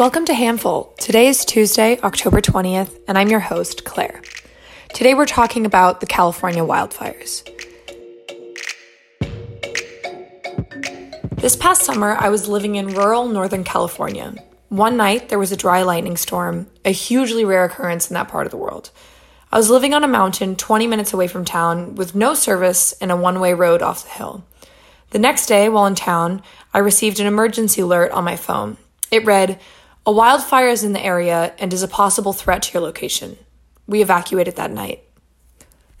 Welcome to Handful. Today is Tuesday, October 20th, and I'm your host, Claire. Today we're talking about the California wildfires. This past summer, I was living in rural Northern California. One night, there was a dry lightning storm, a hugely rare occurrence in that part of the world. I was living on a mountain 20 minutes away from town with no service and a one way road off the hill. The next day, while in town, I received an emergency alert on my phone. It read, a wildfire is in the area and is a possible threat to your location. We evacuated that night.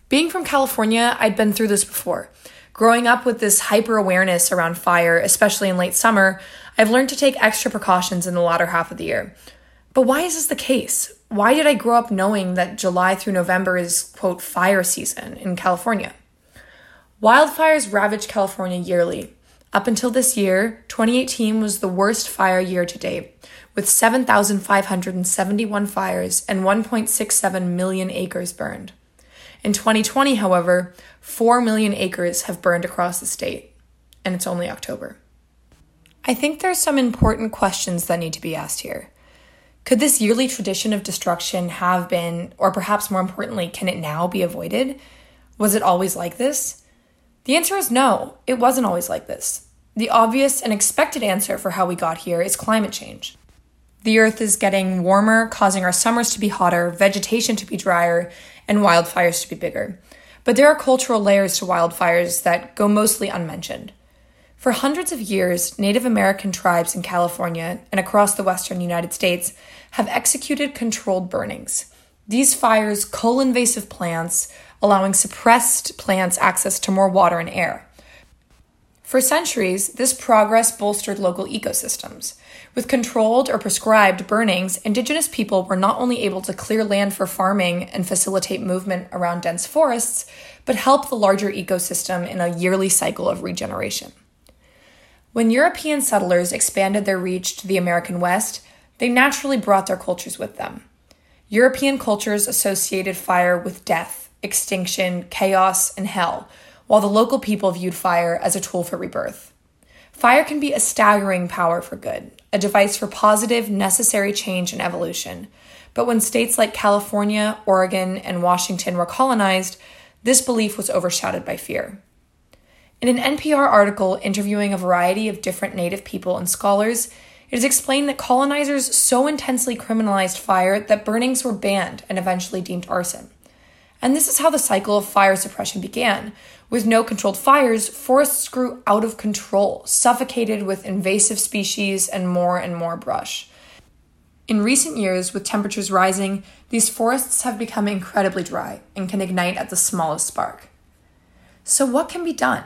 Being from California, I'd been through this before. Growing up with this hyper awareness around fire, especially in late summer, I've learned to take extra precautions in the latter half of the year. But why is this the case? Why did I grow up knowing that July through November is, quote, fire season in California? Wildfires ravage California yearly. Up until this year, 2018 was the worst fire year to date, with 7,571 fires and 1.67 million acres burned. In 2020, however, 4 million acres have burned across the state, and it's only October. I think there's some important questions that need to be asked here. Could this yearly tradition of destruction have been, or perhaps more importantly, can it now be avoided? Was it always like this? The answer is no, it wasn't always like this. The obvious and expected answer for how we got here is climate change. The earth is getting warmer, causing our summers to be hotter, vegetation to be drier, and wildfires to be bigger. But there are cultural layers to wildfires that go mostly unmentioned. For hundreds of years, Native American tribes in California and across the western United States have executed controlled burnings. These fires cull invasive plants, allowing suppressed plants access to more water and air. For centuries, this progress bolstered local ecosystems. With controlled or prescribed burnings, indigenous people were not only able to clear land for farming and facilitate movement around dense forests, but help the larger ecosystem in a yearly cycle of regeneration. When European settlers expanded their reach to the American West, they naturally brought their cultures with them. European cultures associated fire with death, extinction, chaos, and hell, while the local people viewed fire as a tool for rebirth. Fire can be a staggering power for good, a device for positive, necessary change and evolution. But when states like California, Oregon, and Washington were colonized, this belief was overshadowed by fear. In an NPR article interviewing a variety of different Native people and scholars, it is explained that colonizers so intensely criminalized fire that burnings were banned and eventually deemed arson. And this is how the cycle of fire suppression began. With no controlled fires, forests grew out of control, suffocated with invasive species and more and more brush. In recent years, with temperatures rising, these forests have become incredibly dry and can ignite at the smallest spark. So, what can be done?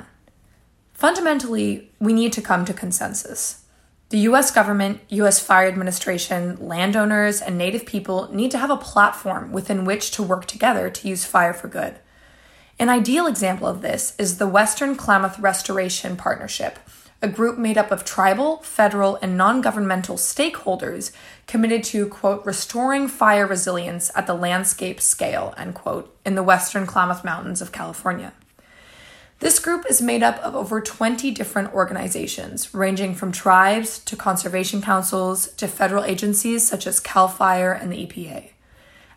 Fundamentally, we need to come to consensus. The US government, US fire administration, landowners, and Native people need to have a platform within which to work together to use fire for good. An ideal example of this is the Western Klamath Restoration Partnership, a group made up of tribal, federal, and non governmental stakeholders committed to, quote, restoring fire resilience at the landscape scale, end quote, in the Western Klamath Mountains of California. This group is made up of over 20 different organizations, ranging from tribes to conservation councils to federal agencies such as CAL FIRE and the EPA.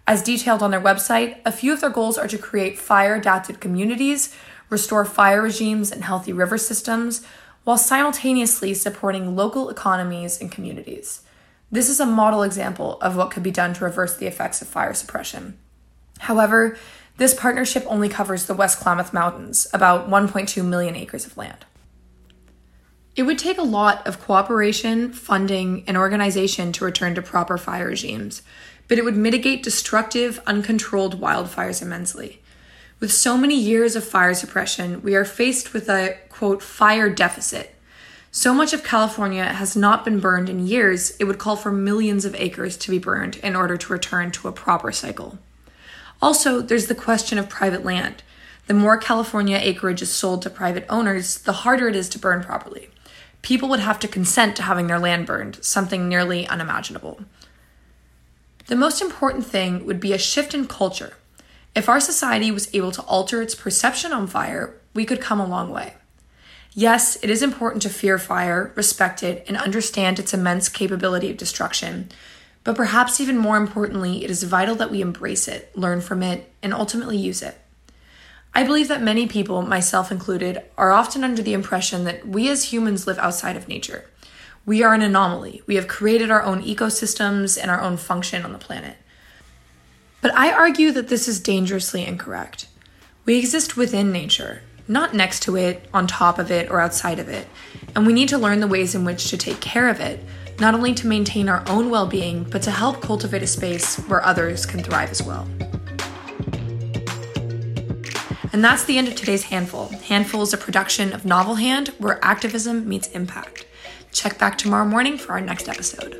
As detailed on their website, a few of their goals are to create fire adapted communities, restore fire regimes and healthy river systems, while simultaneously supporting local economies and communities. This is a model example of what could be done to reverse the effects of fire suppression. However, this partnership only covers the West Klamath Mountains, about 1.2 million acres of land. It would take a lot of cooperation, funding, and organization to return to proper fire regimes, but it would mitigate destructive, uncontrolled wildfires immensely. With so many years of fire suppression, we are faced with a quote fire deficit. So much of California has not been burned in years, it would call for millions of acres to be burned in order to return to a proper cycle. Also, there's the question of private land. The more California acreage is sold to private owners, the harder it is to burn properly. People would have to consent to having their land burned, something nearly unimaginable. The most important thing would be a shift in culture. If our society was able to alter its perception on fire, we could come a long way. Yes, it is important to fear fire, respect it, and understand its immense capability of destruction. But perhaps even more importantly, it is vital that we embrace it, learn from it, and ultimately use it. I believe that many people, myself included, are often under the impression that we as humans live outside of nature. We are an anomaly. We have created our own ecosystems and our own function on the planet. But I argue that this is dangerously incorrect. We exist within nature, not next to it, on top of it, or outside of it, and we need to learn the ways in which to take care of it, not only to maintain our own well being, but to help cultivate a space where others can thrive as well. And that's the end of today's Handful. Handful is a production of Novel Hand where activism meets impact. Check back tomorrow morning for our next episode.